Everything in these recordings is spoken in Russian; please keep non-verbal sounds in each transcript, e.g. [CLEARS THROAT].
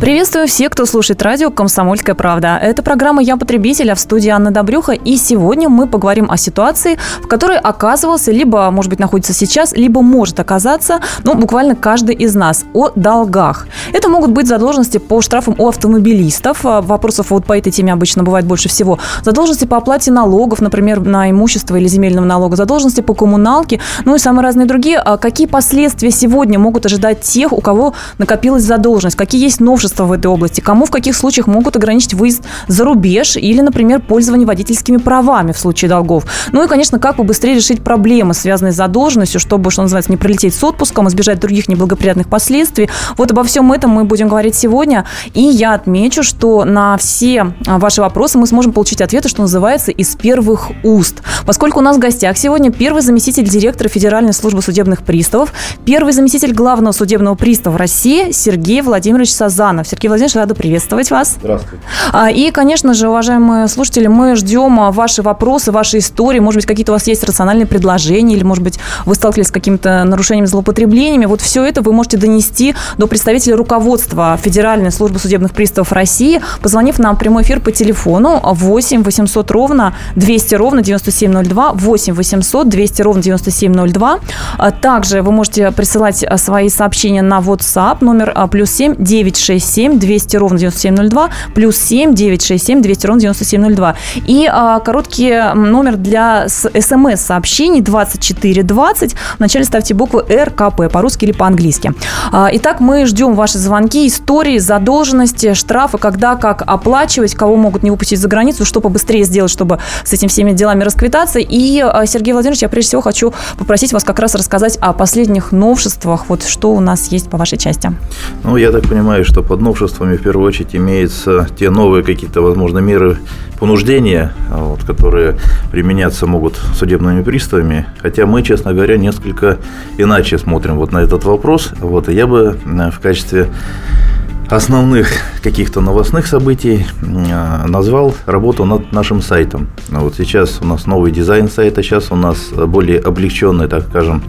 Приветствую всех, кто слушает радио «Комсомольская правда». Это программа «Я потребитель», а в студии Анна Добрюха. И сегодня мы поговорим о ситуации, в которой оказывался, либо, может быть, находится сейчас, либо может оказаться, ну, буквально каждый из нас, о долгах. Это могут быть задолженности по штрафам у автомобилистов. А, вопросов вот по этой теме обычно бывает больше всего. Задолженности по оплате налогов, например, на имущество или земельного налога. Задолженности по коммуналке, ну и самые разные другие. А какие последствия сегодня могут ожидать тех, у кого накопилась задолженность? Какие есть новшества законодательство в этой области, кому в каких случаях могут ограничить выезд за рубеж или, например, пользование водительскими правами в случае долгов. Ну и, конечно, как побыстрее решить проблемы, связанные с задолженностью, чтобы, что называется, не пролететь с отпуском, избежать других неблагоприятных последствий. Вот обо всем этом мы будем говорить сегодня. И я отмечу, что на все а, ваши вопросы мы сможем получить ответы, что называется, из первых уст. Поскольку у нас в гостях сегодня первый заместитель директора Федеральной службы судебных приставов, первый заместитель главного судебного пристава России Сергей Владимирович Сазанов. Романов. Сергей Владимирович, рада приветствовать вас. Здравствуйте. А, и, конечно же, уважаемые слушатели, мы ждем а, ваши вопросы, ваши истории. Может быть, какие-то у вас есть рациональные предложения, или, может быть, вы сталкивались с какими-то нарушениями, злоупотреблениями. Вот все это вы можете донести до представителя руководства Федеральной службы судебных приставов России, позвонив нам в прямой эфир по телефону 8 800 ровно 200 ровно 9702, 8 800 200 ровно 9702. А, также вы можете присылать свои сообщения на WhatsApp номер плюс 7 967 967 200 ровно 9702, плюс 7 967 200 ровно 9702. И а, короткий номер для смс-сообщений 2420. Вначале ставьте букву РКП по-русски или по-английски. А, итак, мы ждем ваши звонки, истории, задолженности, штрафы, когда, как оплачивать, кого могут не выпустить за границу, что побыстрее сделать, чтобы с этими всеми делами расквитаться. И, а, Сергей Владимирович, я прежде всего хочу попросить вас как раз рассказать о последних новшествах, вот что у нас есть по вашей части. Ну, я так понимаю, что под новшествами в первую очередь имеются те новые какие-то, возможно, меры понуждения, вот, которые применяться могут судебными приставами. Хотя мы, честно говоря, несколько иначе смотрим вот на этот вопрос. Вот, и я бы э, в качестве основных каких-то новостных событий э, назвал работу над нашим сайтом. Вот сейчас у нас новый дизайн сайта, сейчас у нас более облегченный, так скажем,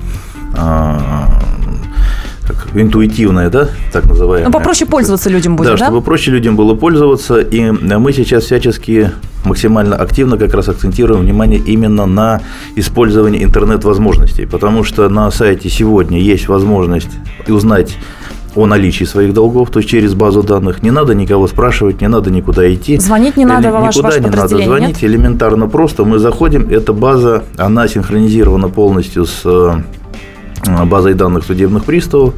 э, как интуитивное, да, так называемое. Ну, попроще пользоваться людям будет, да? Да, чтобы проще людям было пользоваться. И мы сейчас всячески максимально активно как раз акцентируем внимание именно на использовании интернет-возможностей. Потому что на сайте сегодня есть возможность узнать о наличии своих долгов, то есть через базу данных. Не надо никого спрашивать, не надо никуда идти. Звонить не надо, ваш, Никуда ваше не надо звонить, нет? элементарно просто. Мы заходим, эта база, она синхронизирована полностью с э, базой данных судебных приставов.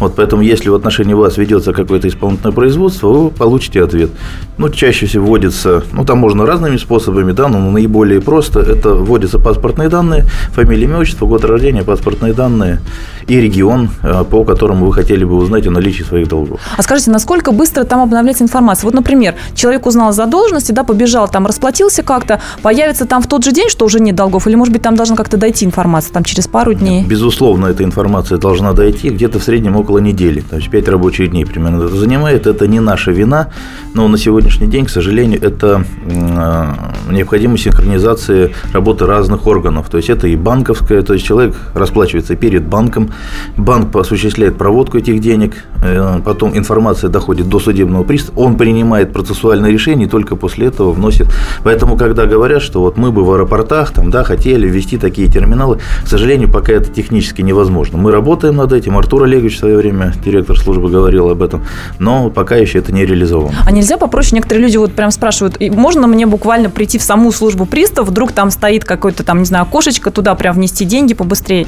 Вот поэтому, если в отношении вас ведется какое-то исполнительное производство, вы получите ответ. Ну, чаще всего вводится, ну, там можно разными способами, да, но наиболее просто это вводятся паспортные данные, фамилия, имя, отчество, год рождения, паспортные данные и регион, э, по которому вы хотели бы узнать о наличии своих долгов. А скажите, насколько быстро там обновляется информация? Вот, например, человек узнал задолженности, да, побежал, там расплатился как-то, появится там в тот же день, что уже нет долгов, или, может быть, там должна как-то дойти информация, там через пару дней? Безусловно, эта информация должна дойти где-то в среднем около около недели, то есть 5 рабочих дней примерно это занимает. Это не наша вина, но на сегодняшний день, к сожалению, это э, необходимость синхронизации работы разных органов. То есть это и банковская, то есть человек расплачивается перед банком, банк осуществляет проводку этих денег, э, потом информация доходит до судебного пристава, он принимает процессуальное решение и только после этого вносит. Поэтому, когда говорят, что вот мы бы в аэропортах там, да, хотели ввести такие терминалы, к сожалению, пока это технически невозможно. Мы работаем над этим, Артур Олегович в свое время, директор службы, говорил об этом, но пока еще это не реализовано. А нельзя попроще? Некоторые люди вот прям спрашивают, можно мне буквально прийти в саму службу пристав, вдруг там стоит какой-то там, не знаю, окошечко, туда прям внести деньги побыстрее?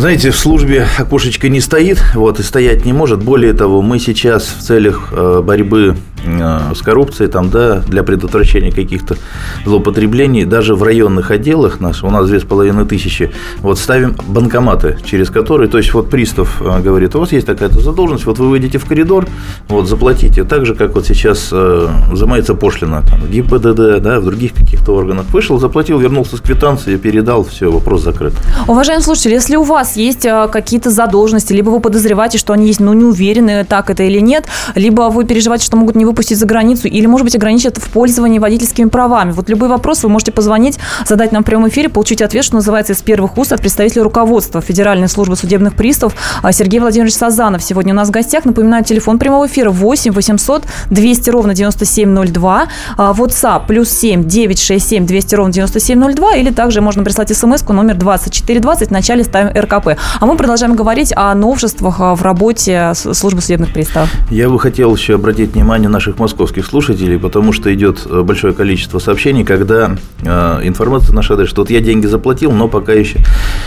Знаете, в службе окошечко не стоит, вот, и стоять не может. Более того, мы сейчас в целях э, борьбы с коррупцией, там, да, для предотвращения каких-то злоупотреблений, даже в районных отделах наш, у нас две с половиной тысячи, вот ставим банкоматы, через которые, то есть вот пристав э, говорит, у вас есть такая-то задолженность, вот вы выйдете в коридор, вот заплатите, так же, как вот сейчас взимается пошлина, там, в ГИБДД, да, в других каких-то органах. Вышел, заплатил, вернулся с квитанцией, передал, все, вопрос закрыт. Уважаемые слушатели, если у вас есть э, какие-то задолженности, либо вы подозреваете, что они есть, но не уверены, так это или нет, либо вы переживаете, что могут не выпустить за границу или, может быть, ограничат в пользовании водительскими правами. Вот любой вопрос вы можете позвонить, задать нам в прямом эфире, получить ответ, что называется, из первых уст от представителя руководства Федеральной службы судебных приставов Сергей Владимирович Сазанов. Сегодня у нас в гостях. Напоминаю, телефон прямого эфира 8 800 200 ровно 9702, WhatsApp плюс 7 967 200 ровно 9702, или также можно прислать смс номер 2420, в начале ставим РКП. А мы продолжаем говорить о новшествах в работе службы судебных приставов. Я бы хотел еще обратить внимание наших московских слушателей, потому что идет э, большое количество сообщений, когда э, информация наша адрес, что вот я деньги заплатил, но пока еще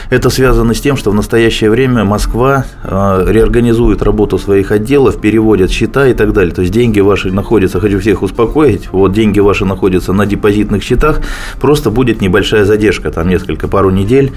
это связано с тем, что в настоящее время Москва э, реорганизует работу своих отделов, переводят счета и так далее. То есть деньги ваши находятся, хочу всех успокоить, вот деньги ваши находятся на депозитных счетах, просто будет небольшая задержка, там несколько, пару недель.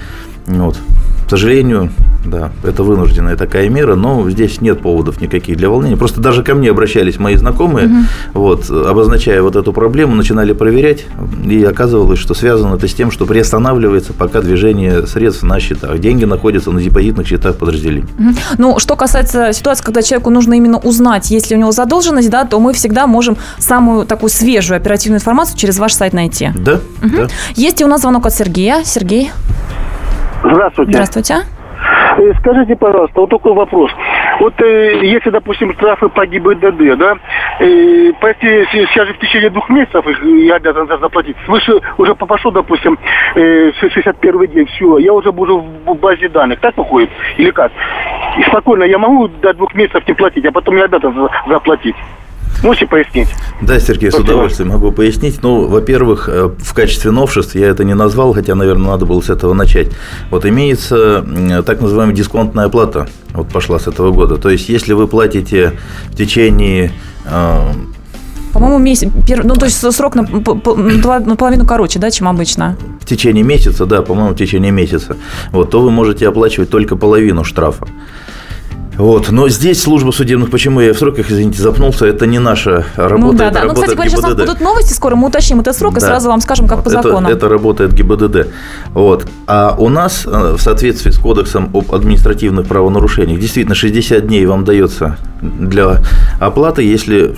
Вот. К сожалению, да, это вынужденная такая мера, но здесь нет поводов никаких для волнения. Просто даже ко мне обращались мои знакомые, угу. вот, обозначая вот эту проблему, начинали проверять, и оказывалось, что связано это с тем, что приостанавливается пока движение средств на счетах. Деньги находятся на депозитных счетах подразделений. Угу. Ну, что касается ситуации, когда человеку нужно именно узнать, есть ли у него задолженность, да, то мы всегда можем самую такую свежую оперативную информацию через ваш сайт найти. Да, угу. да. Есть и у нас звонок от Сергея. Сергей. Здравствуйте. Здравствуйте. Э, скажите, пожалуйста, вот такой вопрос. Вот э, если, допустим, штрафы по ГИБДД, да, э, почти сейчас же в течение двух месяцев их я обязан заплатить. Свыше уже пошло, допустим, э, 61 день, все, я уже буду в базе данных. Так выходит? Или как? И спокойно я могу до двух месяцев не платить, а потом я обязан заплатить. Можете пояснить? Да, Сергей, Спасибо. с удовольствием могу пояснить. Ну, во-первых, э, в качестве новшеств я это не назвал, хотя, наверное, надо было с этого начать. Вот имеется так называемая дисконтная оплата, вот пошла с этого года. То есть, если вы платите в течение э, по-моему, месяц, ну, то есть срок на, наполовину короче, да, чем обычно. В течение месяца, да, по-моему, в течение месяца. Вот, то вы можете оплачивать только половину штрафа. Вот. Но здесь служба судебных, почему я в сроках, извините, запнулся, это не наша работа. Ну да, да. Ну, кстати говоря, сейчас будут новости скоро, мы уточним этот срок да. и сразу вам скажем, как по это, закону. Это работает ГИБДД. Вот. А у нас э, в соответствии с Кодексом об административных правонарушениях действительно 60 дней вам дается для оплаты, если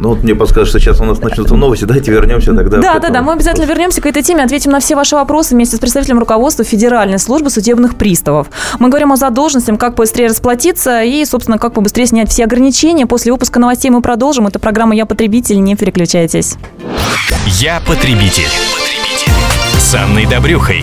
ну, вот мне подскажут, что сейчас у нас начнутся новости, давайте вернемся тогда. Да, да, да, мы обязательно вернемся к этой теме, ответим на все ваши вопросы вместе с представителем руководства Федеральной службы судебных приставов. Мы говорим о задолженности, как быстрее расплатиться и, собственно, как побыстрее снять все ограничения. После выпуска новостей мы продолжим. Это программа «Я потребитель», не переключайтесь. «Я потребитель». потребитель. С Анной Добрюхой.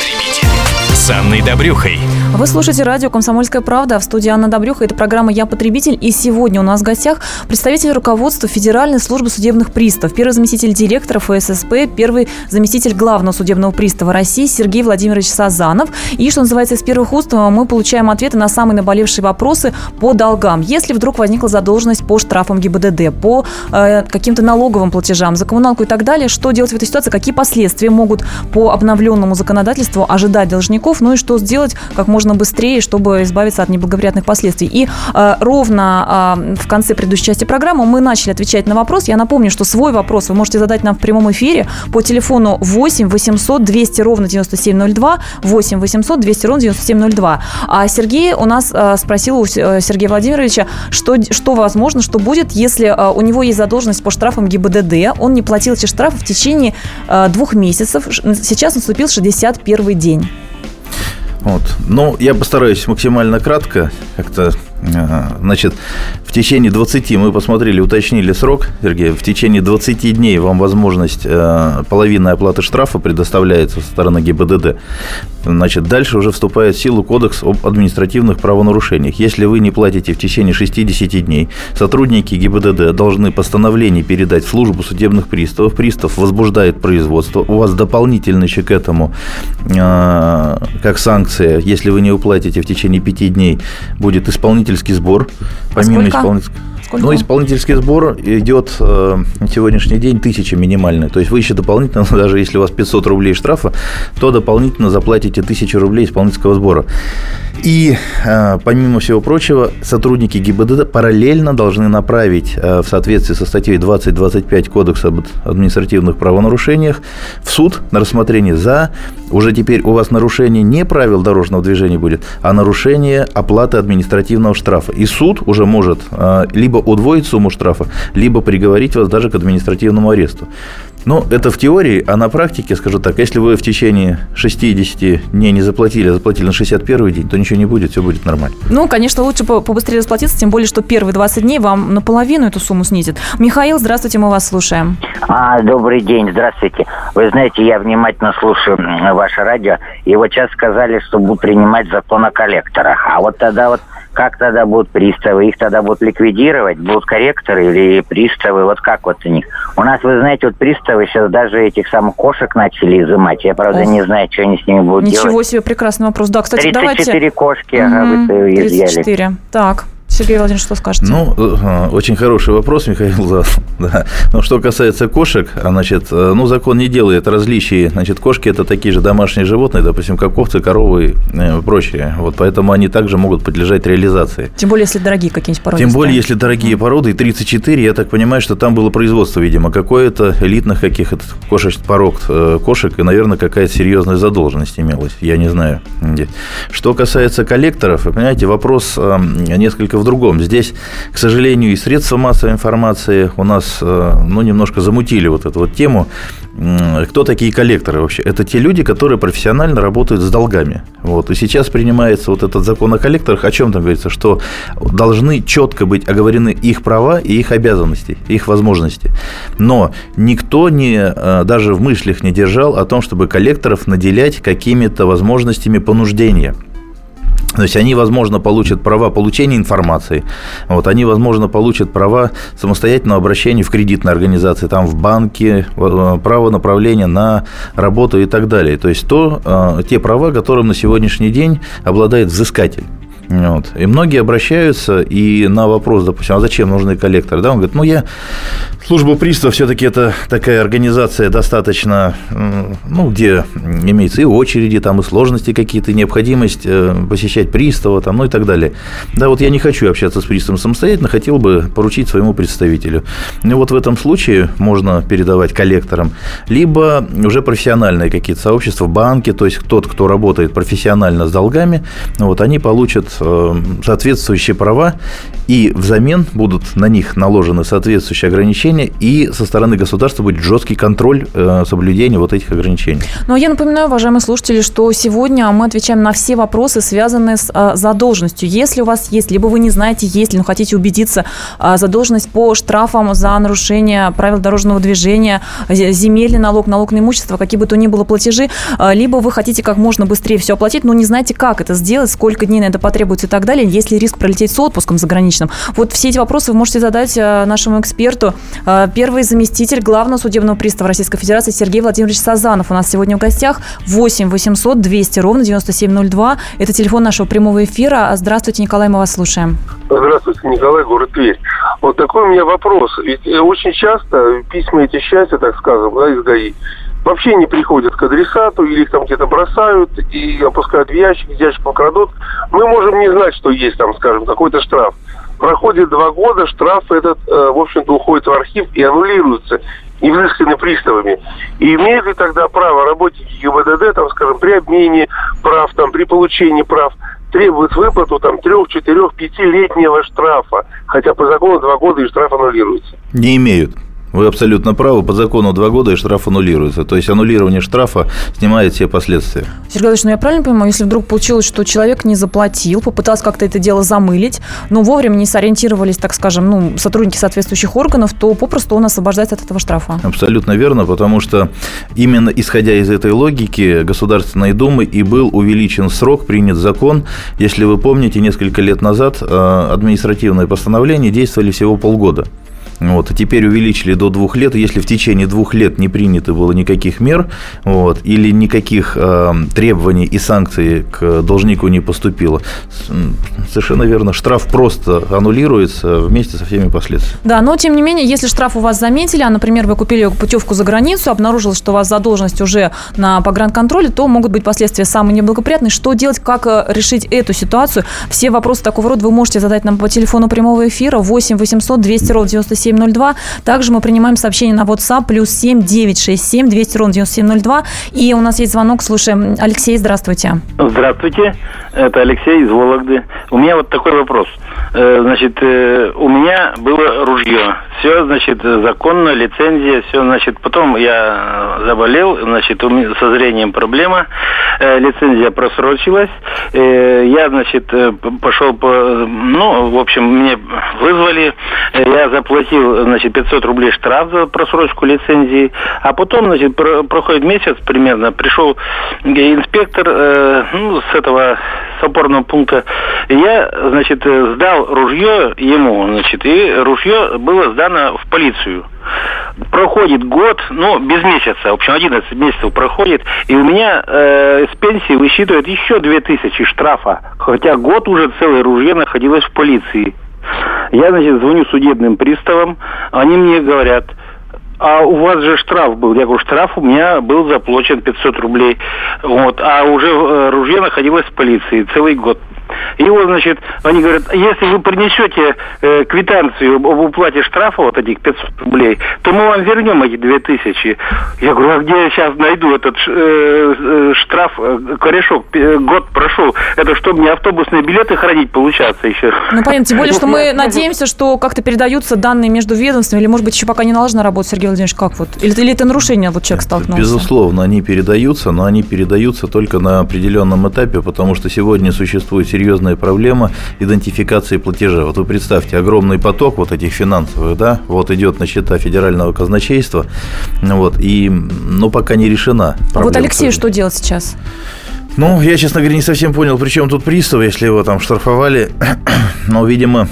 Анной Добрюхой. Вы слушаете радио «Комсомольская правда». В студии Анна Добрюха. Это программа «Я потребитель». И сегодня у нас в гостях представитель руководства Федеральной службы судебных приставов, первый заместитель директора ФССП, первый заместитель главного судебного пристава России Сергей Владимирович Сазанов. И, что называется, из первых уст мы получаем ответы на самые наболевшие вопросы по долгам. Если вдруг возникла задолженность по штрафам ГИБДД, по э, каким-то налоговым платежам, за коммуналку и так далее, что делать в этой ситуации, какие последствия могут по обновленному законодательству ожидать должников, ну и что сделать как можно быстрее, чтобы избавиться от неблагоприятных последствий. И э, ровно э, в конце предыдущей части программы мы начали отвечать на вопрос. Я напомню, что свой вопрос вы можете задать нам в прямом эфире по телефону 8 800 200 ровно 9702, 8 800 200 ровно 9702. А Сергей у нас э, спросил у э, Сергея Владимировича, что, что возможно, что будет, если э, у него есть задолженность по штрафам ГИБДД, он не платил эти штрафы в течение э, двух месяцев, сейчас наступил 61 день. Вот. Ну, я постараюсь максимально кратко как-то Значит, в течение 20, мы посмотрели, уточнили срок, Сергей, в течение 20 дней вам возможность э, половины оплаты штрафа предоставляется со стороны ГИБДД. Значит, дальше уже вступает в силу кодекс об административных правонарушениях. Если вы не платите в течение 60 дней, сотрудники ГИБДД должны постановление передать в службу судебных приставов. Пристав возбуждает производство. У вас дополнительно еще к этому, э, как санкция, если вы не уплатите в течение 5 дней, будет исполнительский сбор. Помимо а исполнительского Сколько? Ну, исполнительский сбор идет э, на сегодняшний день тысяча минимальная. То есть вы еще дополнительно, [LAUGHS] даже если у вас 500 рублей штрафа, то дополнительно заплатите тысячу рублей исполнительского сбора. И, э, помимо всего прочего, сотрудники ГИБДД параллельно должны направить э, в соответствии со статьей 2025 Кодекса об административных правонарушениях в суд на рассмотрение за уже теперь у вас нарушение не правил дорожного движения будет, а нарушение оплаты административного штрафа. И суд уже может либо удвоить сумму штрафа, либо приговорить вас даже к административному аресту. Ну, это в теории, а на практике, скажу так, если вы в течение 60 дней не заплатили, а заплатили на 61 день, то ничего не будет, все будет нормально. Ну, конечно, лучше побыстрее расплатиться, тем более, что первые 20 дней вам наполовину эту сумму снизит. Михаил, здравствуйте, мы вас слушаем. А, добрый день, здравствуйте. Вы знаете, я внимательно слушаю ваше радио, и вот сейчас сказали, что будут принимать закон о коллекторах. А вот тогда вот как тогда будут приставы? Их тогда будут ликвидировать? Будут корректоры или приставы? Вот как вот у них? У нас, вы знаете, вот приставы сейчас даже этих самых кошек начали изымать. Я, правда, Ох. не знаю, что они с ними будут Ничего делать. Ничего себе, прекрасный вопрос. Да, кстати, 34 давайте... 34 кошки, ага, вы 34. Так. Сергей Владимирович, что скажете? Ну, э, очень хороший вопрос, Михаил [LAUGHS] Да. Но что касается кошек, значит, э, ну, закон не делает различий. Значит, кошки – это такие же домашние животные, допустим, как овцы, коровы э, и прочее. Вот поэтому они также могут подлежать реализации. Тем более, если дорогие какие-нибудь породы. Тем более, если дорогие породы. И 34, я так понимаю, что там было производство, видимо, какое-то элитных каких-то кошек, пород кошек, и, наверное, какая-то серьезная задолженность имелась. Я не знаю. Что касается коллекторов, понимаете, вопрос несколько в другом. Здесь, к сожалению, и средства массовой информации у нас э, ну, немножко замутили вот эту вот тему. Кто такие коллекторы вообще? Это те люди, которые профессионально работают с долгами. Вот. И сейчас принимается вот этот закон о коллекторах. О чем там говорится? Что должны четко быть оговорены их права и их обязанности, их возможности. Но никто не, э, даже в мыслях не держал о том, чтобы коллекторов наделять какими-то возможностями понуждения. То есть они, возможно, получат права получения информации, вот, они, возможно, получат права самостоятельного обращения в кредитные организации, там, в банке, э, право направления на работу и так далее. То есть то, э, те права, которым на сегодняшний день обладает взыскатель. Вот. И многие обращаются и на вопрос, допустим, а зачем нужны коллекторы? Да, он говорит, ну, я служба пристава все-таки это такая организация достаточно, ну, где имеется и очереди, там, и сложности какие-то, необходимость э, посещать пристава, там, ну и так далее. Да, вот я не хочу общаться с приставом самостоятельно, хотел бы поручить своему представителю. И вот в этом случае можно передавать коллекторам, либо уже профессиональные какие-то сообщества, банки, то есть тот, кто работает профессионально с долгами, вот они получат соответствующие права, и взамен будут на них наложены соответствующие ограничения, и со стороны государства будет жесткий контроль э, соблюдения вот этих ограничений. Ну, я напоминаю, уважаемые слушатели, что сегодня мы отвечаем на все вопросы, связанные с э, задолженностью. Если у вас есть, либо вы не знаете, есть ли, но хотите убедиться, задолженность по штрафам за нарушение правил дорожного движения, земельный налог, налог на имущество, какие бы то ни было платежи, либо вы хотите как можно быстрее все оплатить, но не знаете, как это сделать, сколько дней на это потребуется, требуется и так далее, есть ли риск пролететь с отпуском заграничным. Вот все эти вопросы вы можете задать э, нашему эксперту. Э, первый заместитель главного судебного пристава Российской Федерации Сергей Владимирович Сазанов у нас сегодня в гостях. 8 800 200 ровно 9702. Это телефон нашего прямого эфира. Здравствуйте, Николай, мы вас слушаем. Здравствуйте, Николай, город Тверь. Вот такой у меня вопрос. Ведь э, очень часто письма эти счастья, так скажем, да, из ГАИ, вообще не приходят к адресату, или их там где-то бросают и опускают в ящик, ящик покрадут. Мы можем не знать, что есть там, скажем, какой-то штраф. Проходит два года, штраф этот, э, в общем-то, уходит в архив и аннулируется, и взысканы приставами. И имеют ли тогда право работники ГИБДД, там, скажем, при обмене прав, там, при получении прав, требуют выплату там трех, четырех, пятилетнего штрафа, хотя по закону два года и штраф аннулируется. Не имеют Вы абсолютно правы. По закону два года и штраф аннулируется. То есть аннулирование штрафа снимает все последствия. Сергей Владимирович, ну я правильно понимаю, если вдруг получилось, что человек не заплатил, попытался как-то это дело замылить, но вовремя не сориентировались, так скажем, ну, сотрудники соответствующих органов, то попросту он освобождается от этого штрафа. Абсолютно верно, потому что именно исходя из этой логики Государственной Думы и был увеличен срок, принят закон. Если вы помните, несколько лет назад э, административные постановления действовали всего полгода. Вот, а теперь увеличили до двух лет. Если в течение двух лет не принято было никаких мер вот, или никаких э, требований и санкций к должнику не поступило, совершенно верно, штраф просто аннулируется вместе со всеми последствиями. Да, но тем не менее, если штраф у вас заметили, а, например, вы купили путевку за границу, обнаружилось, что у вас задолженность уже на погранконтроле, то могут быть последствия самые неблагоприятные. Что делать, как э, решить эту ситуацию? Все вопросы такого рода вы можете задать нам по телефону прямого эфира 8 800 200 ровно 97 9702. Также мы принимаем сообщение на WhatsApp плюс 7 967 200 ровно 9702. И у нас есть звонок, слушаем. Алексей, здравствуйте. Здравствуйте, это Алексей из Вологды. У меня вот такой вопрос. Э, значит, э, у меня было ружье. Все, значит, законно, лицензия, все, значит, потом я заболел, значит, у меня со зрением проблема, э, лицензия просрочилась, я, значит, пошел по, ну, в общем, мне вызвали, я заплатил, значит, 500 рублей штраф за просрочку лицензии, а потом, значит, проходит месяц примерно, пришел инспектор, ну, с этого с опорного пункта, я, значит, сдал ружье ему, значит, и ружье было сдано в полицию. Проходит год, ну, без месяца, в общем, 11 месяцев проходит, и у меня э, с пенсии высчитывают еще 2000 штрафа, хотя год уже целое ружье находилось в полиции. Я, значит, звоню судебным приставам, они мне говорят, а у вас же штраф был. Я говорю, штраф у меня был заплачен 500 рублей. Вот. А уже э, ружье находилось в полиции целый год. И вот, значит, они говорят, если вы принесете э, квитанцию об уплате штрафа, вот этих 500 рублей, то мы вам вернем эти 2000. Я говорю, а где я сейчас найду этот э, э, штраф, э, корешок, год прошел, это что, мне автобусные билеты хранить получаться еще? Ну, понятно, тем более, что мы надеемся, что как-то передаются данные между ведомствами, или, может быть, еще пока не налажена работа, Сергей Владимирович, как вот? Или, или это нарушение, вот человек столкнулся? Безусловно, они передаются, но они передаются только на определенном этапе, потому что сегодня существует серьезная проблема идентификации платежа. Вот вы представьте, огромный поток вот этих финансовых, да, вот идет на счета федерального казначейства, вот, и, ну, пока не решена. А вот Алексею что делать сейчас? Ну, я, честно говоря, не совсем понял, при чем тут пристав, если его там штрафовали. [CLEARS THROAT] Но, видимо,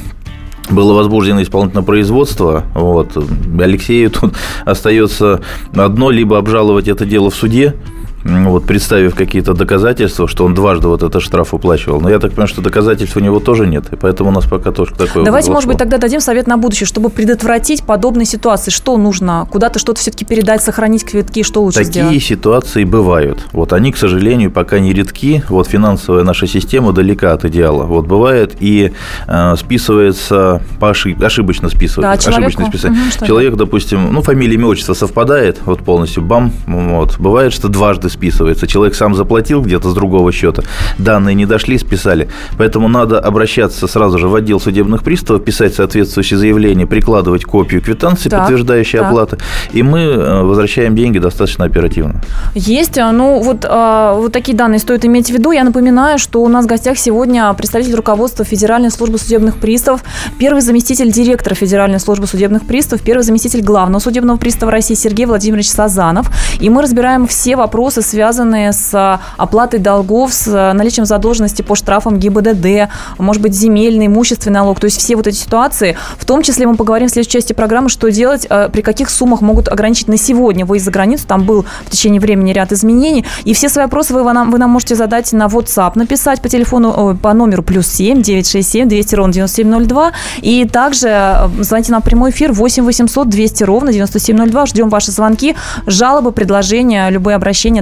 было возбуждено исполнительное производство. Вот. Алексею тут [LAUGHS] остается одно, либо обжаловать это дело в суде, вот, представив какие-то доказательства, что он дважды вот этот штраф уплачивал. Но я так понимаю, что доказательств у него тоже нет, и поэтому у нас пока тоже такое Давайте, может быть, тогда дадим совет на будущее, чтобы предотвратить подобные ситуации. Что нужно? Куда-то что-то все-таки передать, сохранить квитки? Что лучше Такие сделать? Такие ситуации бывают. Вот они, к сожалению, пока не редки. Вот финансовая наша система далека от идеала. Вот бывает и э, списывается по ошиб... ошибочно списывается. Да, ошибочно списывается. Угу, Человек, допустим, ну, фамилия, имя, отчество совпадает, вот полностью, бам, вот. Бывает, что дважды списывается. Человек сам заплатил где-то с другого счета, данные не дошли, списали. Поэтому надо обращаться сразу же в отдел судебных приставов, писать соответствующее заявление, прикладывать копию квитанции, так, подтверждающей так. оплаты, и мы э, возвращаем деньги достаточно оперативно. Есть. А, ну, вот, а, вот такие данные стоит иметь в виду. Я напоминаю, что у нас в гостях сегодня представитель руководства Федеральной службы судебных приставов, первый заместитель директора Федеральной службы судебных приставов, первый заместитель главного судебного пристава России Сергей Владимирович Сазанов. И мы разбираем все вопросы вопросы, связанные с а, оплатой долгов, с а, наличием задолженности по штрафам ГИБДД, может быть, земельный, имущественный налог. То есть все вот эти ситуации. В том числе мы поговорим в следующей части программы, что делать, а, при каких суммах могут ограничить на сегодня выезд за границу. Там был в течение времени ряд изменений. И все свои вопросы вы нам, вы нам можете задать на WhatsApp, написать по телефону, по номеру плюс 7 967 200 ровно 9702. И также звоните нам в прямой эфир 8 800 200 ровно 9702. Ждем ваши звонки, жалобы, предложения, любые обращения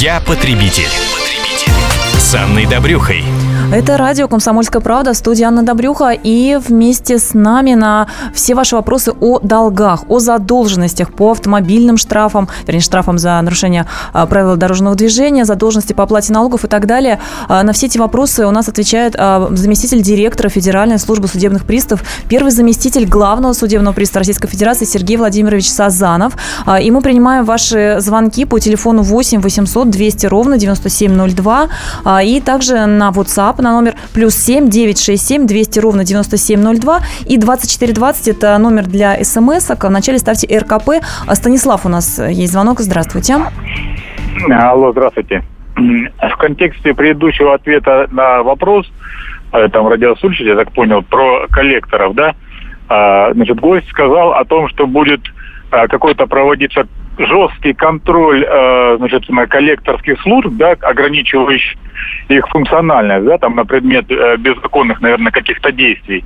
Я потребитель. С Анной Добрюхой. Это радио «Комсомольская правда», в студии Анна Добрюха. И вместе с нами на все ваши вопросы о долгах, о задолженностях по автомобильным штрафам, вернее, штрафам за нарушение а, правил дорожного движения, задолженности по оплате налогов и так далее. А, на все эти вопросы у нас отвечает а, заместитель директора Федеральной службы судебных приставов, первый заместитель главного судебного пристава Российской Федерации Сергей Владимирович Сазанов. И мы принимаем ваши звонки по телефону 8 800 200 ровно 9702 и также на WhatsApp на номер плюс 7 967 200 ровно 9702 и 2420 это номер для смс -ок. Вначале ставьте РКП. А Станислав у нас есть звонок. Здравствуйте. Алло, здравствуйте. В контексте предыдущего ответа на вопрос, э, там радиослушатель, я так понял, про коллекторов, да, а, значит, гость сказал о том, что будет а, какой-то проводиться жесткий контроль э, значит, на коллекторских служб, да, ограничивающий их функциональность, да, там на предмет э, беззаконных, наверное, каких-то действий.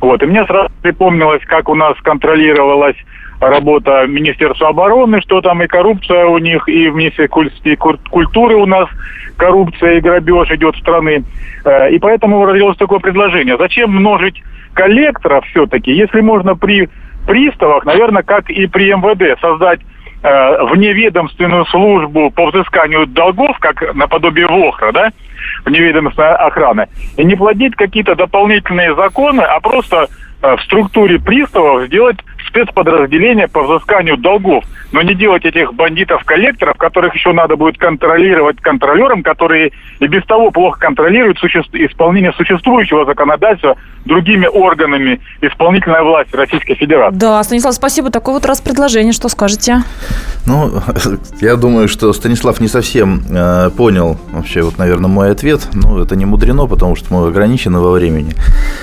Вот. И мне сразу припомнилось, как у нас контролировалась работа Министерства обороны, что там и коррупция у них, и в Министерстве культуры у нас коррупция и грабеж идет в страны. Э, и поэтому родилось такое предложение. Зачем множить коллекторов все-таки, если можно при приставах, наверное, как и при МВД, создать э, вневедомственную службу по взысканию долгов, как наподобие ВОХРа, да, вневедомственной охраны, и не плодить какие-то дополнительные законы, а просто э, в структуре приставов сделать спецподразделение по взысканию долгов, но не делать этих бандитов-коллекторов, которых еще надо будет контролировать контролерам, которые и без того плохо контролируют суще... исполнение существующего законодательства другими органами исполнительной власти Российской Федерации. Да, Станислав, спасибо. Такое вот раз предложение, что скажете? Ну, [LAUGHS] я думаю, что Станислав не совсем э, понял вообще, вот, наверное, мой ответ. Ну, это не мудрено, потому что мы ограничены во времени.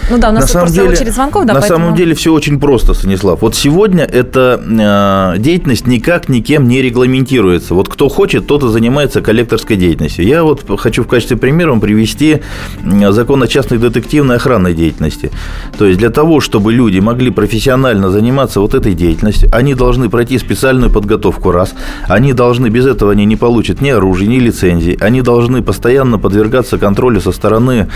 Ну да, у нас на самом деле, очередь звонков, да, На поэтому... самом деле все очень просто, Станислав. Вот сегодня эта э, деятельность никак никем не регламентируется. Вот кто хочет, тот и занимается коллекторской деятельностью. Я вот хочу в качестве примера вам привести закон о частной детективной охранной деятельности. То есть для того, чтобы люди могли профессионально заниматься вот этой деятельностью, они должны пройти специальную подготовку раз. Они должны, без этого они не получат ни оружия, ни лицензии. Они должны постоянно подвергаться контролю со стороны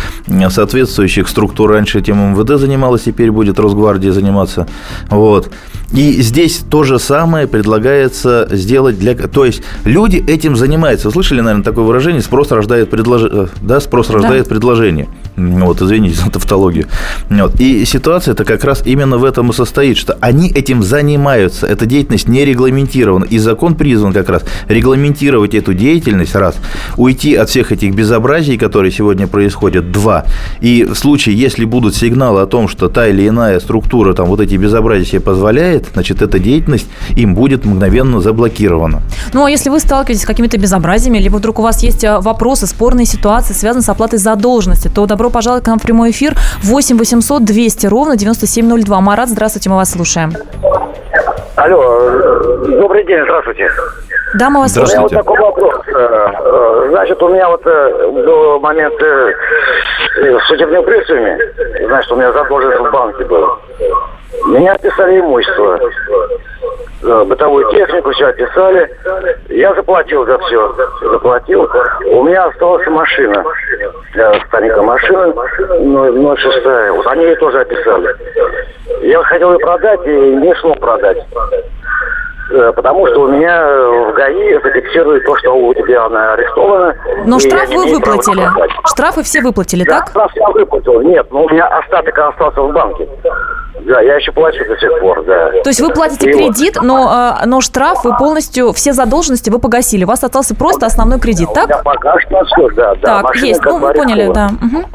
соответствующих структур. Раньше этим МВД занималась, теперь будет Росгвардия заниматься. Вот. И здесь то же самое предлагается сделать для... То есть люди этим занимаются. Вы слышали, наверное, такое выражение «спрос рождает, предлож... Э, да, спрос рождает да. предложение». Вот, извините за тавтологию. Вот. И ситуация это как раз именно в этом и состоит, что они этим занимаются. Эта деятельность не регламентирована. И закон призван как раз регламентировать эту деятельность, раз, уйти от всех этих безобразий, которые сегодня происходят, два. И в случае, если будут сигналы о том, что та или иная структура там вот эти безобразия себе позволяет, значит, эта деятельность им будет мгновенно заблокирована. Ну, а если вы сталкиваетесь с какими-то безобразиями, либо вдруг у вас есть э, вопросы, спорные ситуации, связанные с оплатой задолженности, то добро пожаловать к нам в прямой эфир 8 800 200 ровно 9702. Марат, здравствуйте, мы вас слушаем. Алло, добрый день, здравствуйте. Да, мы вас слушаем. У меня вот такой вопрос. Э, э, значит, у меня вот до момента судебными приставами, значит, у меня задолженность в банке была. Меня описали имущество. Э, бытовую технику, все описали. Я заплатил за все. Заплатил. У меня осталась машина. Старенькая машина, 06. Вот они ее тоже описали. Я хотел ее продать и не смог продать. Э, потому что у меня в ГАИ зафиксирует то, что у тебя она арестована. Но штраф вы выплатили. Штрафы все выплатили, да, так? штраф я выплатил. Нет, но у меня остаток остался в банке. Да, я еще плачу до сих пор, да. То есть вы платите И кредит, но, а, но штраф вы полностью, все задолженности вы погасили. У вас остался просто основной кредит, так? Я пока что все, да. да. Так, есть, ну вы поняли, да. Угу.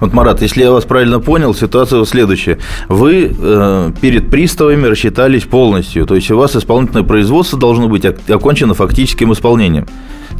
Вот, Марат, если я вас правильно понял, ситуация следующая. Вы э, перед приставами рассчитались полностью, то есть у вас исполнительное производство должно быть окончено фактическим исполнением.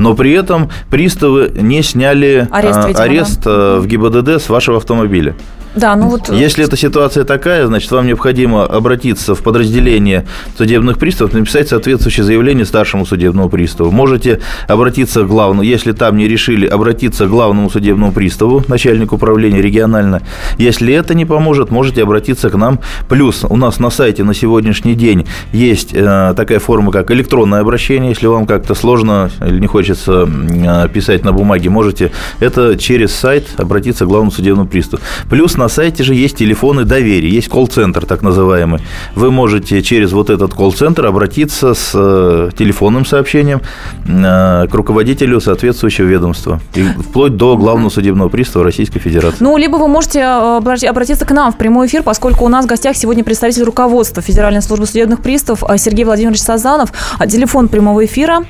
Но при этом приставы не сняли Арест, а, видимо, арест а, в ГИБДД с вашего автомобиля. Да, ну вот... Если эта ситуация такая, значит, вам необходимо обратиться в подразделение судебных приставов, написать соответствующее заявление старшему судебному приставу. Можете обратиться к главному, если там не решили, обратиться к главному судебному приставу, начальнику управления регионально. Если это не поможет, можете обратиться к нам. Плюс у нас на сайте на сегодняшний день есть э, такая форма, как электронное обращение. Если вам как-то сложно или не хочется э, писать на бумаге, можете это через сайт обратиться к главному судебному приставу. Плюс на сайте же есть телефоны доверия, есть колл-центр так называемый. Вы можете через вот этот колл-центр обратиться с э, телефонным сообщением э, к руководителю соответствующего ведомства, и вплоть до главного судебного пристава Российской Федерации. Ну, либо вы можете э, обратиться к нам в прямой эфир, поскольку у нас в гостях сегодня представитель руководства Федеральной службы судебных приставов Сергей Владимирович Сазанов. А телефон прямого эфира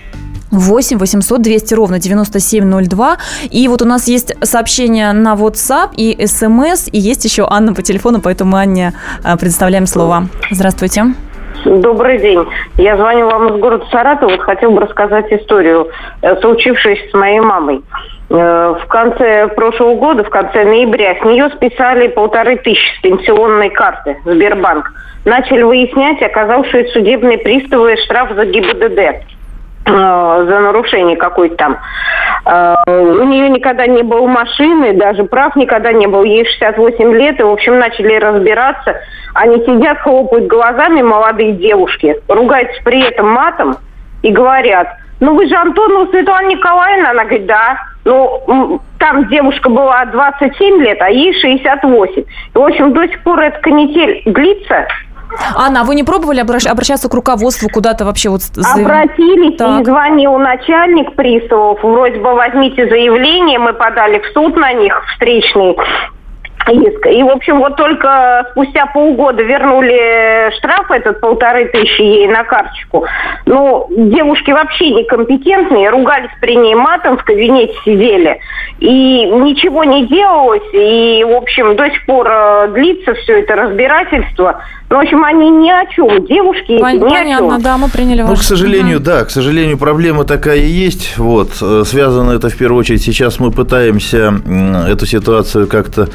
8 800 200 ровно 9702. И вот у нас есть сообщение на WhatsApp и смс, и есть еще Анна по телефону, поэтому Анне э, предоставляем слово. Здравствуйте. Добрый день. Я звоню вам из города Саратова. Вот хотел бы рассказать историю, э, случившуюся с моей мамой. Э, в конце прошлого года, в конце ноября, с нее списали полторы тысячи с пенсионной карты Сбербанк. Начали выяснять, оказалось, что это судебные приставы штраф за ГИБДД. Э, за нарушение какой-то там. Э, у нее никогда не было машины, даже прав никогда не было. Ей 68 лет, и, в общем, начали разбираться. Они сидят, хлопают глазами, молодые девушки, ругаются при этом матом и говорят, ну вы же Антонова Светлана Николаевна? Она говорит, да. Ну, там девушка была 27 лет, а ей 68. И, в общем, до сих пор эта канитель длится. Анна, а вы не пробовали обращаться к руководству куда-то вообще? Вот Обратились, так. и звонил начальник приставов. Вроде бы возьмите заявление, мы подали в суд на них встречный иск. И, в общем, вот только спустя полгода вернули штраф этот полторы тысячи ей на карточку. Ну, девушки вообще некомпетентные, ругались при ней матом, в кабинете сидели. И ничего не делалось. И, в общем, до сих пор э, длится все это разбирательство. Ну, в общем, они ни о чем. Девушки Пон- ни Понятно, о чем. да, мы приняли Ну, к сожалению, угу. да, к сожалению, проблема такая и есть. Вот. Э, связано это в первую очередь. Сейчас мы пытаемся эту ситуацию как-то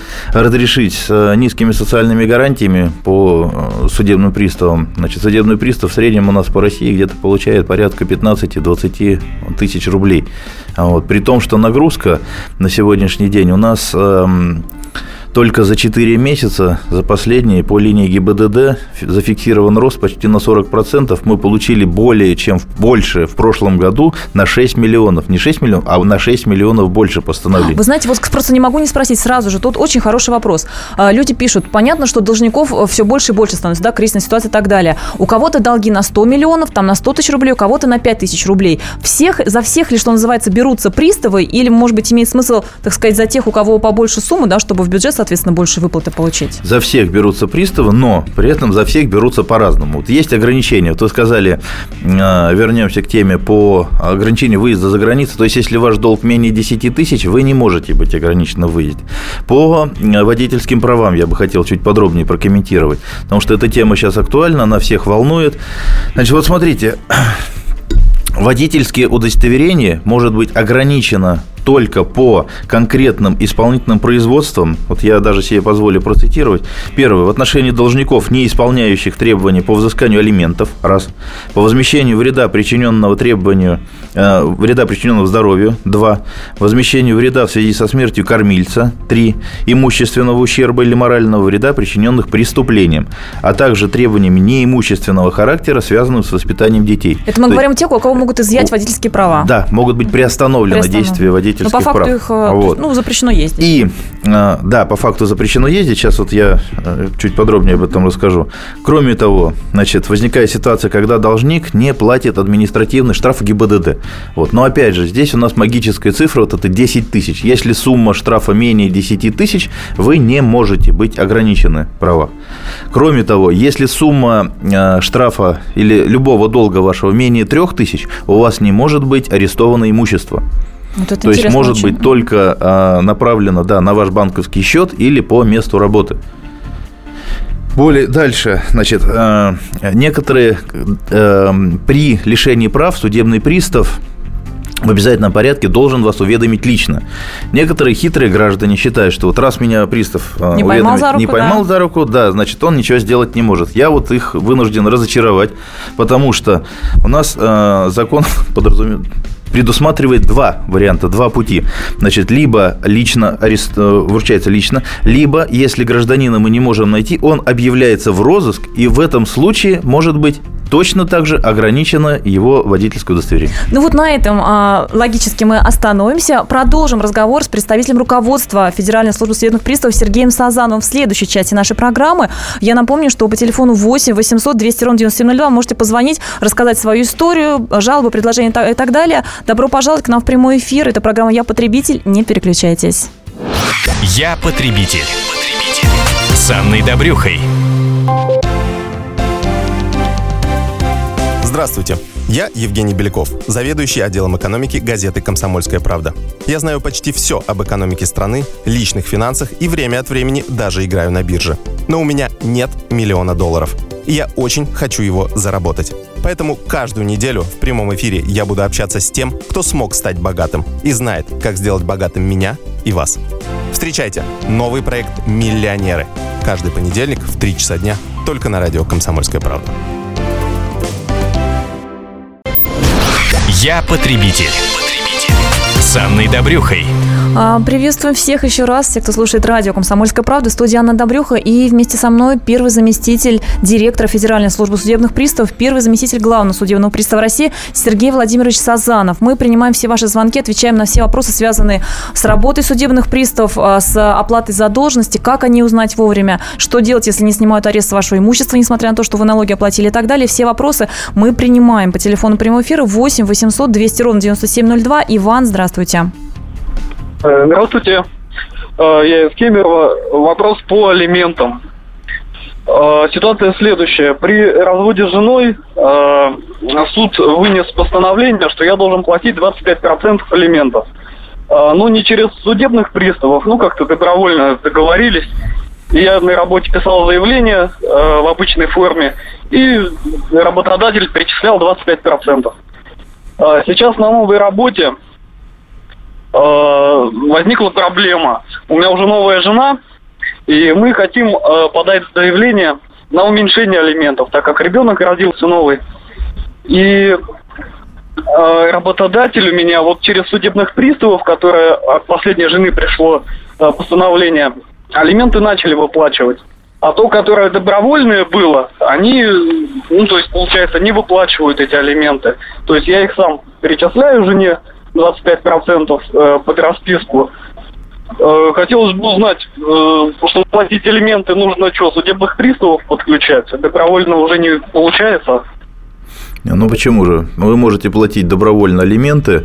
разрешить с э, низкими социальными гарантиями по э, судебным приставам. Значит, судебный пристав в среднем у нас по России где-то получает порядка 15-20 тысяч рублей. Вот. При том, что нагрузка на сегодняшний день у нас эм, только за 4 месяца, за последние, по линии ГИБДД зафиксирован рост почти на 40%. Мы получили более чем больше в прошлом году на 6 миллионов. Не 6 миллионов, а на 6 миллионов больше постановлений. Вы знаете, вот просто не могу не спросить сразу же. Тут очень хороший вопрос. А, люди пишут, понятно, что должников э, все больше и больше становится, да, кризисная ситуация и так далее. У кого-то долги на 100 миллионов, там на 100 тысяч рублей, у кого-то на 5 тысяч рублей. Всех, за всех ли, что называется, берутся приставы или, может быть, имеет смысл, так сказать, за тех, у кого побольше суммы, да, чтобы в бюджет, соответственно, больше выплаты получить? За всех берутся приставы, но при этом за всех берутся по-разному. Вот есть ограничения. Вот вы сказали, а, вернемся к теме по ограничению выезда за границу. То есть, если ваш долг менее 10 тысяч, вы не можете быть ограничены в выезде. По водительским правам я бы хотел чуть подробнее прокомментировать, потому что эта тема сейчас актуальна, она всех волнует. Значит, вот смотрите, [CLEARS THROAT] водительские удостоверения может быть ограничено только по конкретным исполнительным производствам, вот я даже себе позволю процитировать. Первое, в отношении должников, не исполняющих требования по взысканию алиментов, раз. По возмещению вреда, причиненного требованию, э, вреда, причиненного здоровью, два. Возмещению вреда в связи со смертью кормильца, три. Имущественного ущерба или морального вреда, причиненных преступлением, а также требованиями неимущественного характера, связанным с воспитанием детей. Это мы То говорим о тех, у кого могут изъять водительские права. Да, могут быть приостановлены Приостанов. действия водительских водительских Но по факту прав. их э, вот. ну, запрещено ездить. И, э, да, по факту запрещено ездить. Сейчас вот я э, чуть подробнее об этом расскажу. Кроме того, значит, возникает ситуация, когда должник не платит административный штраф ГИБДД. Вот. Но опять же, здесь у нас магическая цифра, вот это 10 тысяч. Если сумма штрафа менее 10 тысяч, вы не можете быть ограничены права. Кроме того, если сумма штрафа или любого долга вашего менее 3 тысяч, у вас не может быть арестовано имущество. Вот это То есть может очень. быть только а, направлено да, на ваш банковский счет или по месту работы. Более дальше, значит, э, некоторые э, при лишении прав судебный пристав в обязательном порядке должен вас уведомить лично. Некоторые хитрые граждане считают, что вот раз меня пристав не поймал за руку, не поймал да. за руку, да, значит, он ничего сделать не может. Я вот их вынужден разочаровать, потому что у нас э, закон [LAUGHS] подразумевает предусматривает два варианта, два пути. Значит, либо лично арест... Э, вручается лично, либо, если гражданина мы не можем найти, он объявляется в розыск, и в этом случае может быть точно так же ограничено его водительское удостоверение. Ну вот на этом а, логически мы остановимся. Продолжим разговор с представителем руководства Федеральной службы судебных приставов Сергеем Сазановым в следующей части нашей программы. Я напомню, что по телефону 8 800 200 ровно 9702 можете позвонить, рассказать свою историю, жалобы, предложения и так далее. Добро пожаловать к нам в прямой эфир. Это программа «Я потребитель». Не переключайтесь. «Я потребитель». потребитель. С Анной Добрюхой. Здравствуйте. Я Евгений Беляков, заведующий отделом экономики газеты «Комсомольская правда». Я знаю почти все об экономике страны, личных финансах и время от времени даже играю на бирже. Но у меня нет миллиона долларов. И я очень хочу его заработать. Поэтому каждую неделю в прямом эфире я буду общаться с тем, кто смог стать богатым и знает, как сделать богатым меня и вас. Встречайте новый проект «Миллионеры». Каждый понедельник в 3 часа дня только на радио «Комсомольская правда». Я потребитель. потребитель. С Анной Добрюхой. А, приветствуем всех еще раз, всех, кто слушает радио «Комсомольская правда». Студия Анна Добрюха. И вместе со мной первый заместитель директора Федеральной службы судебных приставов, первый заместитель главного судебного пристава России Сергей Владимирович Сазанов. Мы принимаем все ваши звонки, отвечаем на все вопросы, связанные с работой судебных приставов, а, с оплатой задолженности, как они узнать вовремя, что делать, если не снимают арест с вашего имущества, несмотря на то, что вы налоги оплатили и так далее. Все вопросы мы принимаем по телефону прямого эфира 8 800 200 ровно 9702. Иван, здравствуйте. Э, здравствуйте. Э, я из Кемерово. Вопрос по алиментам. Э, ситуация следующая. При разводе с женой суд вынес постановление, что я должен платить 25% алиментов. Ну, не через судебных приставов, ну, как-то добровольно договорились. Я на работе писал заявление в обычной форме, и работодатель перечислял 25%. Сейчас на новой работе возникла проблема. У меня уже новая жена, и мы хотим э, подать заявление на уменьшение алиментов, так как ребенок родился новый. И э, работодатель у меня вот через судебных приставов, которые от последней жены пришло постановление, алименты начали выплачивать. А то, которое добровольное было, они, ну, то есть, получается, не выплачивают эти алименты. То есть я их сам перечисляю жене, 25% э, под расписку. Э, хотелось бы узнать, э, чтобы платить элементы, нужно что, судебных приставов подключать? Добровольно уже не получается? Ну почему же? Вы можете платить добровольно алименты,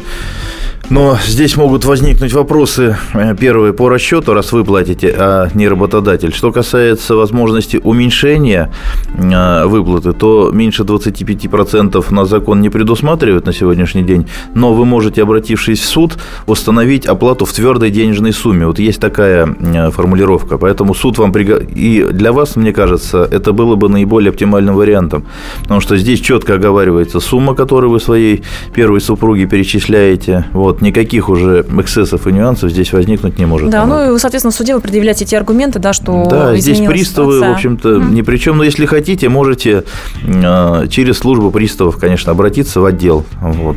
но здесь могут возникнуть вопросы, э, первые по расчету, раз вы платите, а не работодатель. Что касается возможности уменьшения э, выплаты, то меньше 25% на закон не предусматривает на сегодняшний день, но вы можете, обратившись в суд, установить оплату в твердой денежной сумме. Вот есть такая э, формулировка, поэтому суд вам приго... и для вас, мне кажется, это было бы наиболее оптимальным вариантом, потому что здесь четко оговаривается сумма, которую вы своей первой супруге перечисляете, вот, никаких уже эксцессов и нюансов здесь возникнуть не может. Да, ну и, соответственно, в суде вы предъявляете эти аргументы, да, что Да, здесь приставы, ситуация. в общем-то, mm. ни при чем. Но если хотите, можете э, через службу приставов, конечно, обратиться в отдел. Вот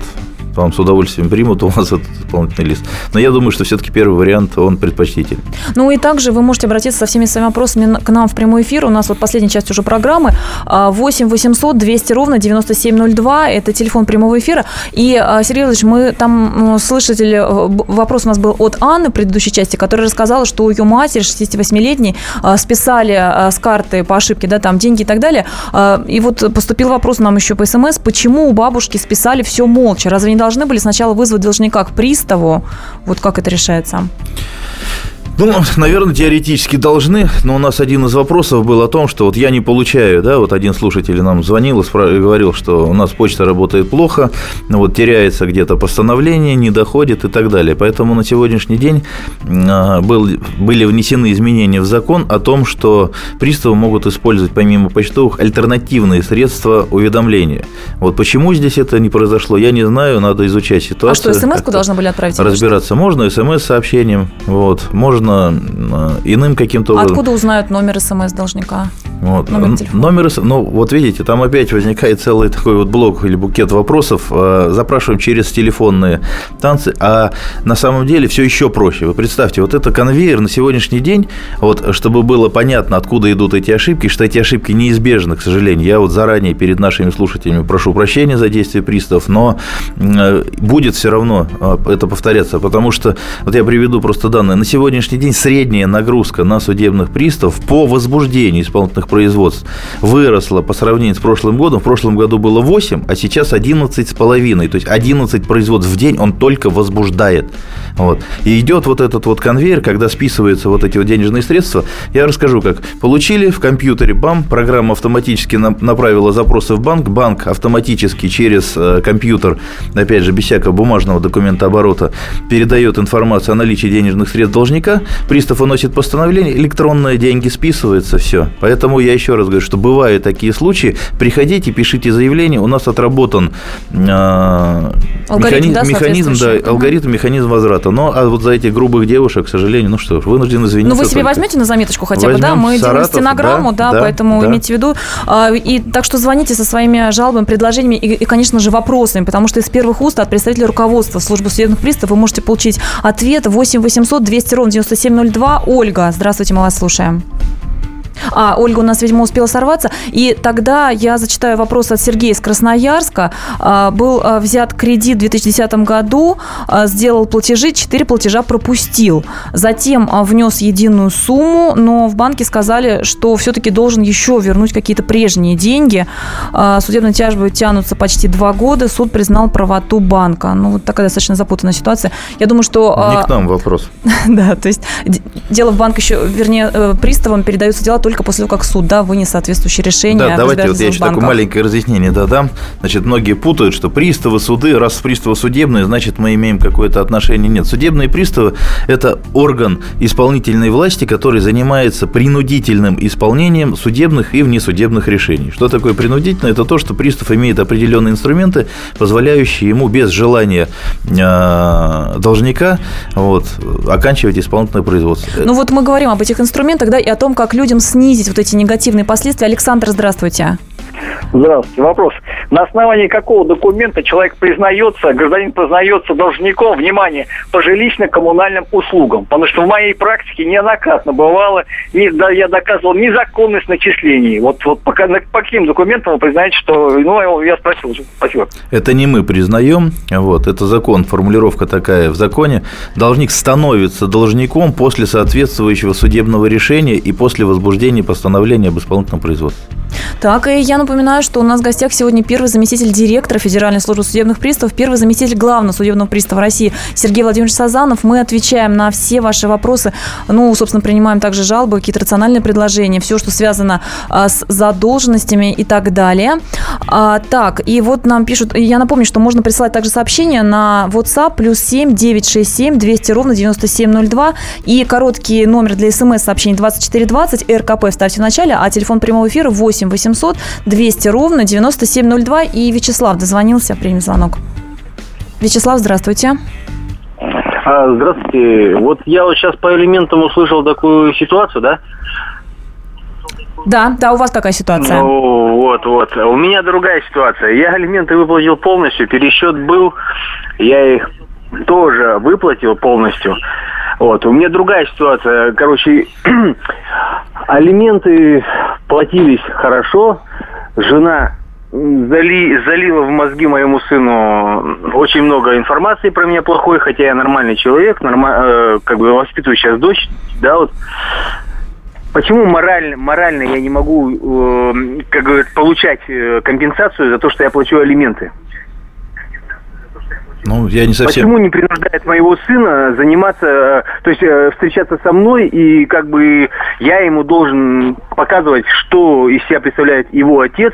вам с удовольствием примут у вас этот дополнительный лист. Но я думаю, что все-таки первый вариант, он предпочтительный. Ну и также вы можете обратиться со всеми своими вопросами к нам в прямой эфир. У нас вот последняя часть уже программы. 8 800 200 ровно 9702. Это телефон прямого эфира. И, а, Сергей Ильич, мы там слышали, э, вопрос у нас был от Анны в предыдущей части, которая рассказала, что ее матери, 68-летней, а, списали а, с карты по ошибке, да, там деньги и так далее. И вот поступил вопрос нам еще по СМС, почему у бабушки списали все молча? Разве не должны были сначала вызвать должника к приставу? Вот как это решается? Ну, наверное, теоретически должны, но у нас один из вопросов был о том, что вот я не получаю, да, вот один слушатель нам звонил и говорил, что у нас почта работает плохо, вот теряется где-то постановление, не доходит и так далее. Поэтому на сегодняшний день а, был, были внесены изменения в закон о том, что приставы могут использовать помимо почтовых альтернативные средства уведомления. Вот почему здесь это не произошло, я не знаю, надо изучать ситуацию. А что, смс-ку должны были отправить? Разбираться можно, смс-сообщением, вот, можно можно иным каким-то образом. Откуда узнают номер СМС должника? Вот. Номер, номер Ну, вот видите, там опять возникает целый такой вот блок или букет вопросов. Э, запрашиваем через телефонные танцы, а на самом деле все еще проще. Вы представьте, вот это конвейер на сегодняшний день, вот, чтобы было понятно, откуда идут эти ошибки, что эти ошибки неизбежны, к сожалению. Я вот заранее перед нашими слушателями прошу прощения за действия приставов, но э, будет все равно э, это повторяться, потому что, вот я приведу просто данные, на сегодняшний день средняя нагрузка на судебных приставов по возбуждению исполнительных производств выросла по сравнению с прошлым годом. В прошлом году было 8, а сейчас 11 с половиной. То есть 11 производств в день он только возбуждает. Вот. И идет вот этот вот конвейер, когда списываются вот эти вот денежные средства. Я расскажу, как. Получили в компьютере, бам, программа автоматически направила запросы в банк, банк автоматически через э, компьютер, опять же, без всякого бумажного документа оборота, передает информацию о наличии денежных средств должника, пристав уносит постановление, электронные деньги списываются, все. Поэтому я еще раз говорю, что бывают такие случаи. Приходите, пишите заявление. У нас отработан э, алгоритм, механизм, да, механизм, да, алгоритм, механизм возврата. Но а вот за этих грубых девушек, к сожалению, ну что ж, вынужден извиниться. Ну вы себе только. возьмете на заметочку хотя бы, да? Мы Саратов, делаем стенограмму, да, да, да поэтому да. имейте в виду. А, и так что звоните со своими жалобами, предложениями и, и, конечно же, вопросами, потому что из первых уст от представителя руководства службы судебных приставов вы можете получить ответ 8 800 200 ровно 9702. Ольга, здравствуйте, мы вас слушаем. А, Ольга у нас, видимо, успела сорваться. И тогда я зачитаю вопрос от Сергея из Красноярска. А, был а, взят кредит в 2010 году, а, сделал платежи, 4 платежа пропустил. Затем внес единую сумму, но в банке сказали, что все-таки должен еще вернуть какие-то прежние деньги. Судебные тяжбы тянутся почти два года. Суд признал правоту банка. Ну, вот такая достаточно запутанная ситуация. Я думаю, что... Не к нам вопрос. [LAUGHS] Да, то есть дело в банк еще, вернее, э, приставам передаются дела только после того, как суд да, вынес соответствующее решение. Да, давайте вот я еще такое маленькое разъяснение додам. Значит, многие путают, что приставы, суды, раз приставы судебные, значит, мы имеем какое-то отношение. Нет, судебные приставы – это орган исполнительной власти, который занимается принудительным исполнением судебных и внесудебных решений. Что такое принудительное? Это то, что пристав имеет определенные инструменты, позволяющие ему без желания э, должника вот, оканчивать исполнительное производство. Ну вот мы говорим об этих инструментах, да, и о том, как людям снизить вот эти негативные последствия. Александр, здравствуйте. Здравствуйте. Вопрос. На основании какого документа человек признается, гражданин признается должником, внимание, по жилищно-коммунальным услугам? Потому что в моей практике неоднократно бывало, не, да, я доказывал незаконность начислений. Вот, вот по, по каким документам вы признаете, что... Ну, я спросил. Спасибо. Это не мы признаем. Вот, это закон, формулировка такая в законе. Должник становится должником после соответствующего судебного решения и после возбуждения постановления об исполнительном производстве. Так, и я напоминаю, что у нас в гостях сегодня первый заместитель директора Федеральной службы судебных приставов, первый заместитель главного судебного пристава России Сергей Владимирович Сазанов. Мы отвечаем на все ваши вопросы. Ну, собственно, принимаем также жалобы, какие-то рациональные предложения, все, что связано а, с задолженностями и так далее. А, так, и вот нам пишут, я напомню, что можно присылать также сообщения на WhatsApp плюс 7 967 200 ровно 9702 и короткий номер для смс-сообщений 2420 РКП ставьте в начале, а телефон прямого эфира 8 800 200 ровно 9702. И Вячеслав дозвонился, примем звонок. Вячеслав, здравствуйте. А, здравствуйте. Вот я вот сейчас по элементам услышал такую ситуацию, да? Да, да, у вас какая ситуация? Ну, вот, вот. У меня другая ситуация. Я алименты выплатил полностью, пересчет был, я их тоже выплатил полностью. Вот, у меня другая ситуация. Короче, [CLEARS THROAT] алименты платились хорошо. Жена зали, залила в мозги моему сыну очень много информации про меня плохой, хотя я нормальный человек, норма, э, как бы воспитываю сейчас дочь, да, вот. Почему морально, морально я не могу, э, как говорят, получать э, компенсацию за то, что я плачу алименты? Ну, я не совсем... Почему не принуждает моего сына заниматься, э, то есть э, встречаться со мной, и как бы я ему должен показывать, что из себя представляет его отец,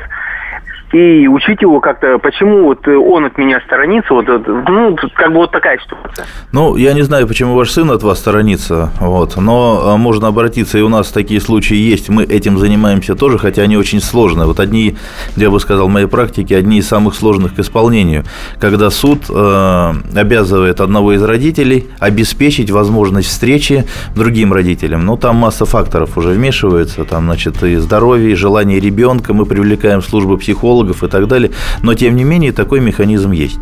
и учить его как-то, почему вот он от меня сторонится, вот, ну, как бы вот такая ситуация. Ну, я не знаю, почему ваш сын от вас сторонится, вот, но а, можно обратиться, и у нас такие случаи есть, мы этим занимаемся тоже, хотя они очень сложные. Вот одни, я бы сказал, в моей практике, одни из самых сложных к исполнению, когда суд э, обязывает одного из родителей обеспечить возможность встречи другим родителям. Ну, там масса факторов уже вмешивается, там, значит, и здоровье, и желание ребенка, мы привлекаем службы психологов, психологов и так далее. Но, тем не менее, такой механизм есть.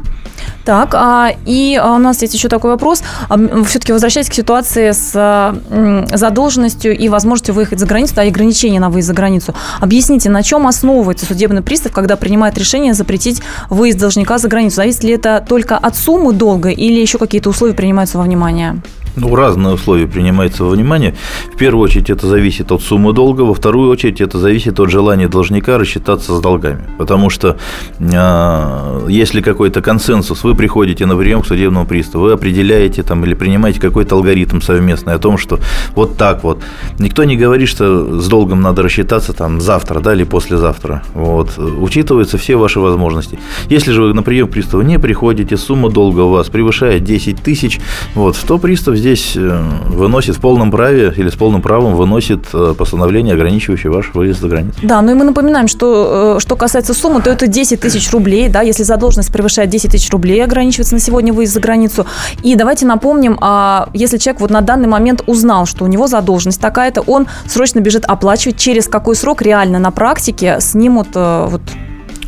Так, а, и а, у нас есть еще такой вопрос. А, Все-таки возвращаясь к ситуации с задолженностью и возможностью выехать за границу, да, и ограничения на выезд за границу. Объясните, на чем основывается судебный пристав, когда принимает решение запретить выезд должника за границу? Зависит ли это только от суммы долга или еще какие-то условия принимаются во внимание? Ну, разные условия принимаются во внимание. В первую очередь это зависит от суммы долга, во вторую очередь это зависит от желания должника рассчитаться с долгами. Потому что э, если какой-то консенсус, вы приходите на прием к судебному приставу, вы определяете там или принимаете какой-то алгоритм совместный о том, что вот так вот. Никто не говорит, что с долгом надо рассчитаться там завтра, да, или послезавтра. Вот. Учитываются все ваши возможности. Если же вы на прием к приставу не приходите, сумма долга у вас превышает 10 тысяч, вот, то пристав здесь здесь э, выносит в полном праве или с полным правом выносит э, постановление, ограничивающее ваш выезд за границу. Да, ну и мы напоминаем, что э, что касается суммы, то это 10 тысяч рублей, да, если задолженность превышает 10 тысяч рублей, ограничивается на сегодня выезд за границу. И давайте напомним, а если человек вот на данный момент узнал, что у него задолженность такая-то, он срочно бежит оплачивать, через какой срок реально на практике снимут вот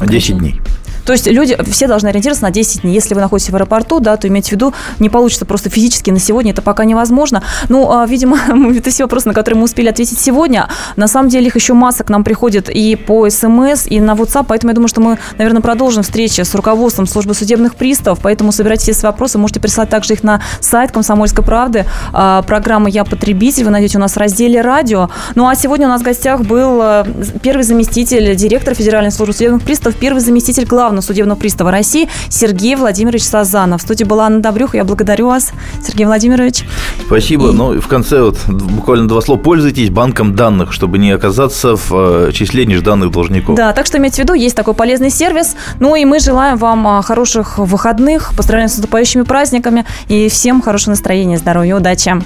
10 дней. То есть люди все должны ориентироваться на 10 дней. Если вы находитесь в аэропорту, да, то имейте в виду, не получится просто физически на сегодня, это пока невозможно. Ну, а, видимо, [LAUGHS] это все вопросы, на которые мы успели ответить сегодня. На самом деле их еще масса к нам приходит и по СМС, и на WhatsApp, поэтому я думаю, что мы, наверное, продолжим встречи с руководством службы судебных приставов, поэтому собирайте все свои вопросы, можете прислать также их на сайт «Комсомольской правды». А, программа «Я потребитель» вы найдете у нас в разделе «Радио». Ну, а сегодня у нас в гостях был э, первый заместитель директора Федеральной службы судебных приставов, первый заместитель главного Главного судебного пристава России Сергей Владимирович Сазанов. В студии была Анна Добрюха. Я благодарю вас, Сергей Владимирович. Спасибо. И... Ну, в конце вот буквально два слова. Пользуйтесь банком данных, чтобы не оказаться в э, числе нежданных должников. Да, так что имейте в виду, есть такой полезный сервис. Ну и мы желаем вам а, хороших выходных, поздравляем с наступающими праздниками и всем хорошего настроения, здоровья, удачи.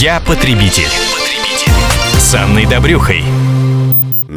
Я потребитель. потребитель. С Анной Добрюхой.